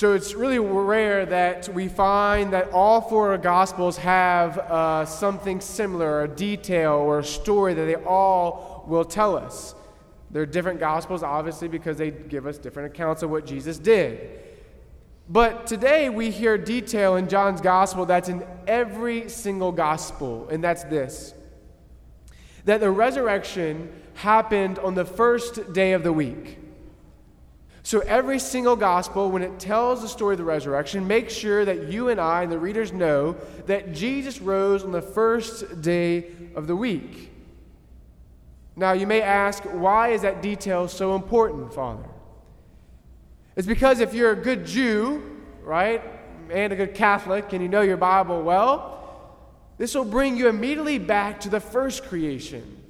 So it's really rare that we find that all four Gospels have uh, something similar, a detail or a story that they all will tell us. They're different Gospels, obviously, because they give us different accounts of what Jesus did. But today we hear detail in John's Gospel that's in every single Gospel, and that's this that the resurrection happened on the first day of the week. So, every single gospel, when it tells the story of the resurrection, makes sure that you and I and the readers know that Jesus rose on the first day of the week. Now, you may ask, why is that detail so important, Father? It's because if you're a good Jew, right, and a good Catholic, and you know your Bible well, this will bring you immediately back to the first creation.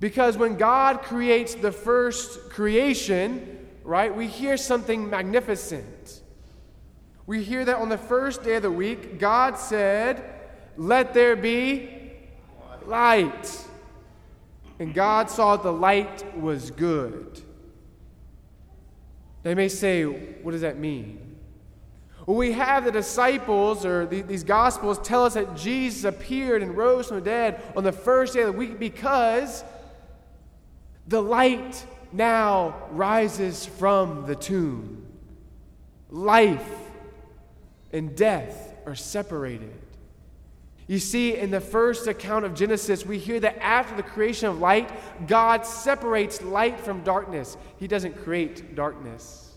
Because when God creates the first creation, right, we hear something magnificent. We hear that on the first day of the week, God said, Let there be light. And God saw the light was good. They may say, What does that mean? Well, we have the disciples, or the, these gospels, tell us that Jesus appeared and rose from the dead on the first day of the week because the light now rises from the tomb. Life and death are separated. You see, in the first account of Genesis, we hear that after the creation of light, God separates light from darkness. He doesn't create darkness.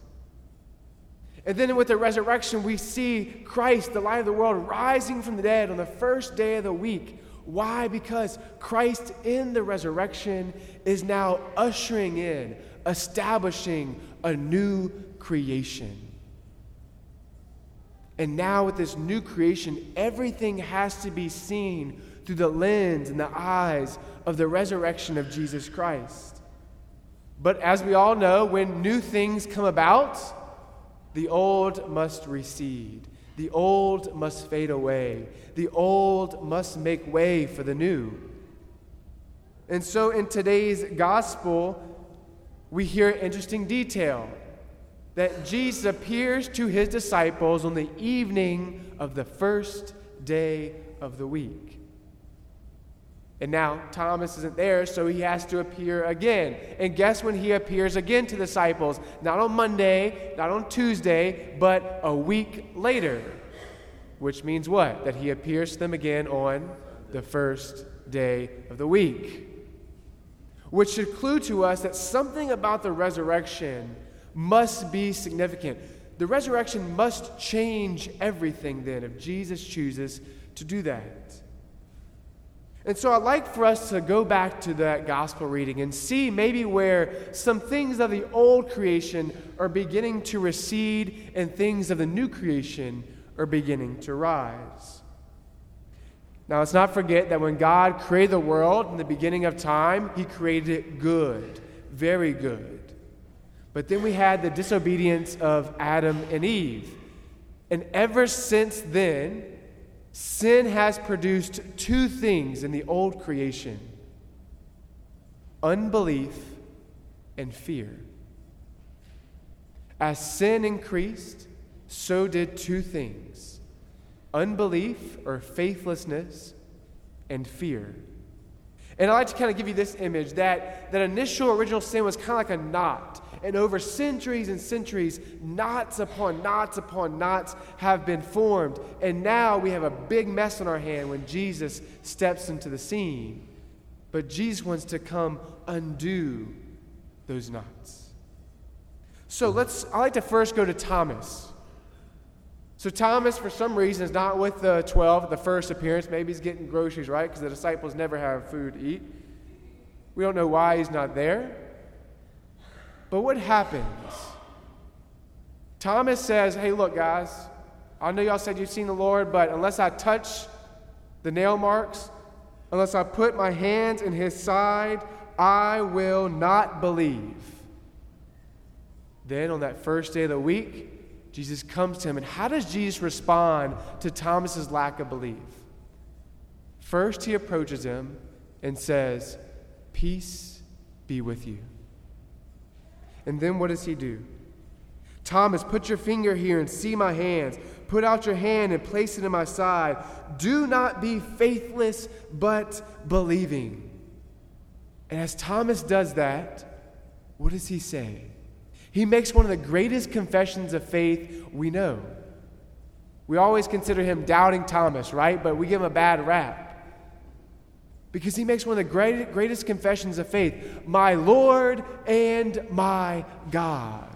And then with the resurrection, we see Christ, the light of the world, rising from the dead on the first day of the week. Why? Because Christ in the resurrection is now ushering in, establishing a new creation. And now, with this new creation, everything has to be seen through the lens and the eyes of the resurrection of Jesus Christ. But as we all know, when new things come about, the old must recede. The old must fade away. The old must make way for the new. And so in today's gospel, we hear interesting detail that Jesus appears to his disciples on the evening of the first day of the week. And now Thomas isn't there, so he has to appear again. And guess when he appears again to the disciples? Not on Monday, not on Tuesday, but a week later. Which means what? That he appears to them again on the first day of the week. Which should clue to us that something about the resurrection must be significant. The resurrection must change everything then if Jesus chooses to do that. And so I'd like for us to go back to that gospel reading and see maybe where some things of the old creation are beginning to recede and things of the new creation are beginning to rise. Now, let's not forget that when God created the world in the beginning of time, He created it good, very good. But then we had the disobedience of Adam and Eve. And ever since then, Sin has produced two things in the old creation unbelief and fear. As sin increased, so did two things unbelief or faithlessness and fear. And I like to kind of give you this image that that initial original sin was kind of like a knot and over centuries and centuries, knots upon knots upon knots have been formed. And now we have a big mess on our hand when Jesus steps into the scene. But Jesus wants to come undo those knots. So let's, I like to first go to Thomas. So Thomas, for some reason, is not with the 12 at the first appearance. Maybe he's getting groceries, right? Because the disciples never have food to eat. We don't know why he's not there. But what happens? Thomas says, Hey, look, guys, I know y'all said you've seen the Lord, but unless I touch the nail marks, unless I put my hands in his side, I will not believe. Then on that first day of the week, Jesus comes to him. And how does Jesus respond to Thomas's lack of belief? First, he approaches him and says, Peace be with you. And then what does he do? Thomas, put your finger here and see my hands. Put out your hand and place it in my side. Do not be faithless, but believing. And as Thomas does that, what does he say? He makes one of the greatest confessions of faith we know. We always consider him doubting Thomas, right? But we give him a bad rap. Because he makes one of the great, greatest confessions of faith my Lord and my God.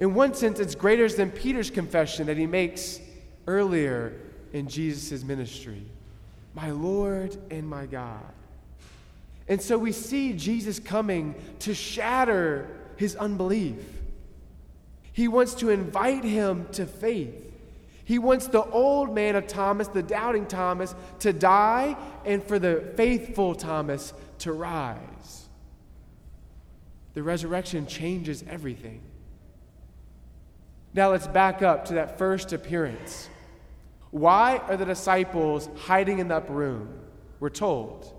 In one sense, it's greater than Peter's confession that he makes earlier in Jesus' ministry My Lord and my God. And so we see Jesus coming to shatter his unbelief. He wants to invite him to faith. He wants the old man of Thomas, the doubting Thomas, to die and for the faithful Thomas to rise. The resurrection changes everything. Now let's back up to that first appearance. Why are the disciples hiding in upper room? We're told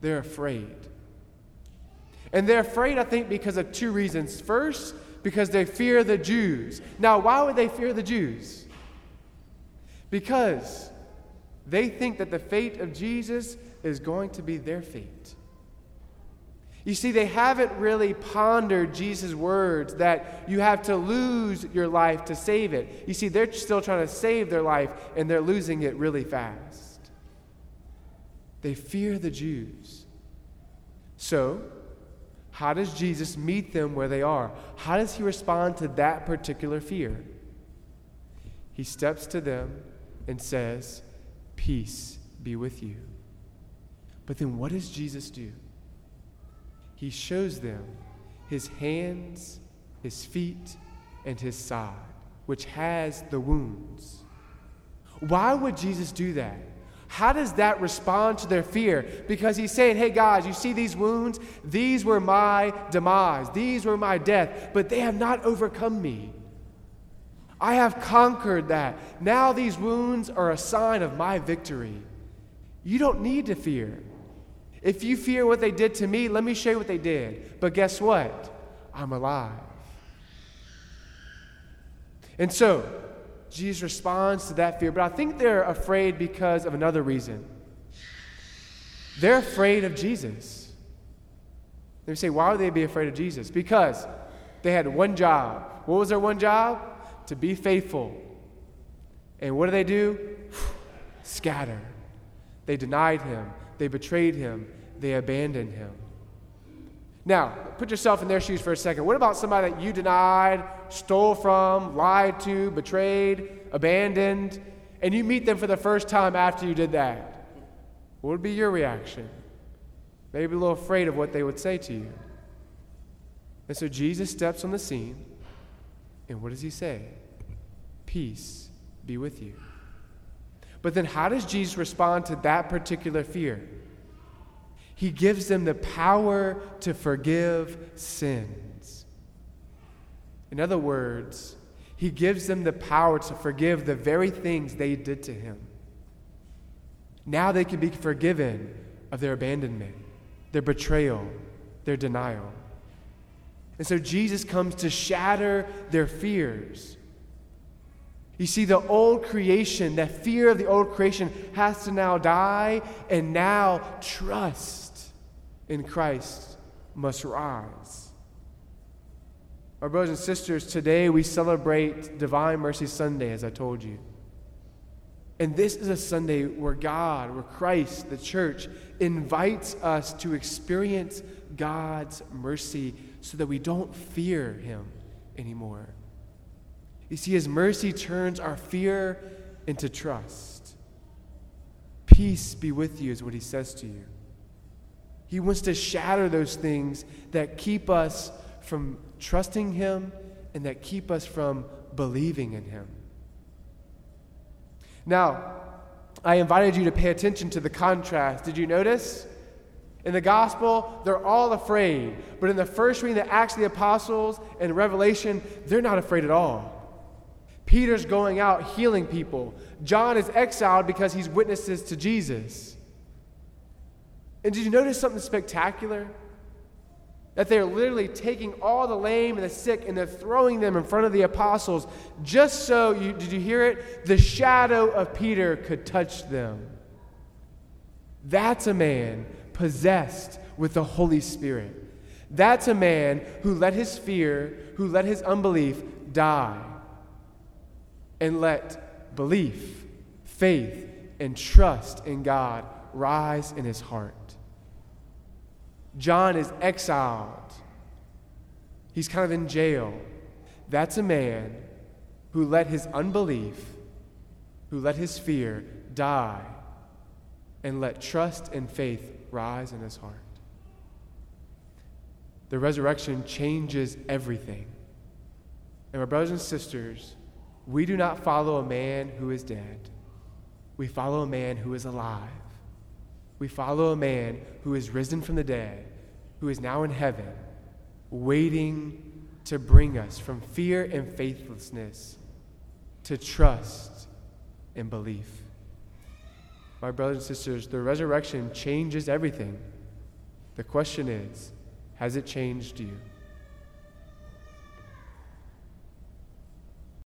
they're afraid. And they're afraid, I think, because of two reasons. First, because they fear the Jews. Now, why would they fear the Jews? Because they think that the fate of Jesus is going to be their fate. You see, they haven't really pondered Jesus' words that you have to lose your life to save it. You see, they're still trying to save their life and they're losing it really fast. They fear the Jews. So, how does Jesus meet them where they are? How does he respond to that particular fear? He steps to them and says, Peace be with you. But then what does Jesus do? he shows them his hands, his feet, and his side, which has the wounds. Why would Jesus do that? How does that respond to their fear? Because he's saying, hey guys, you see these wounds? These were my demise, these were my death, but they have not overcome me. I have conquered that. Now these wounds are a sign of my victory. You don't need to fear. If you fear what they did to me, let me show you what they did. But guess what? I'm alive. And so, Jesus responds to that fear, but I think they're afraid because of another reason. They're afraid of Jesus. They say, why would they be afraid of Jesus? Because they had one job. What was their one job? To be faithful. And what do they do? Scatter. They denied him. They betrayed him. They abandoned him. Now, put yourself in their shoes for a second. What about somebody that you denied, stole from, lied to, betrayed, abandoned, and you meet them for the first time after you did that? What would be your reaction? Maybe a little afraid of what they would say to you. And so Jesus steps on the scene, and what does he say? Peace be with you. But then, how does Jesus respond to that particular fear? He gives them the power to forgive sins. In other words, He gives them the power to forgive the very things they did to Him. Now they can be forgiven of their abandonment, their betrayal, their denial. And so Jesus comes to shatter their fears you see, the old creation, that fear of the old creation has to now die, and now trust in Christ must rise. Our brothers and sisters, today we celebrate Divine Mercy Sunday, as I told you. And this is a Sunday where God, where Christ, the church, invites us to experience God's mercy so that we don't fear Him anymore. You see, His mercy turns our fear into trust. Peace be with you, is what He says to you. He wants to shatter those things that keep us from trusting Him and that keep us from believing in Him. Now, I invited you to pay attention to the contrast. Did you notice? In the gospel, they're all afraid. But in the first reading, the Acts of the Apostles and Revelation, they're not afraid at all. Peter's going out healing people. John is exiled because he's witnesses to Jesus. And did you notice something spectacular? That they're literally taking all the lame and the sick and they're throwing them in front of the apostles just so, you, did you hear it? The shadow of Peter could touch them. That's a man possessed with the Holy Spirit. That's a man who let his fear, who let his unbelief die, and let belief, faith, and trust in God rise in his heart. John is exiled. He's kind of in jail. That's a man who let his unbelief, who let his fear die, and let trust and faith rise in his heart. The resurrection changes everything. And my brothers and sisters, we do not follow a man who is dead. We follow a man who is alive. We follow a man who is risen from the dead, who is now in heaven, waiting to bring us from fear and faithlessness to trust and belief. My brothers and sisters, the resurrection changes everything. The question is has it changed you?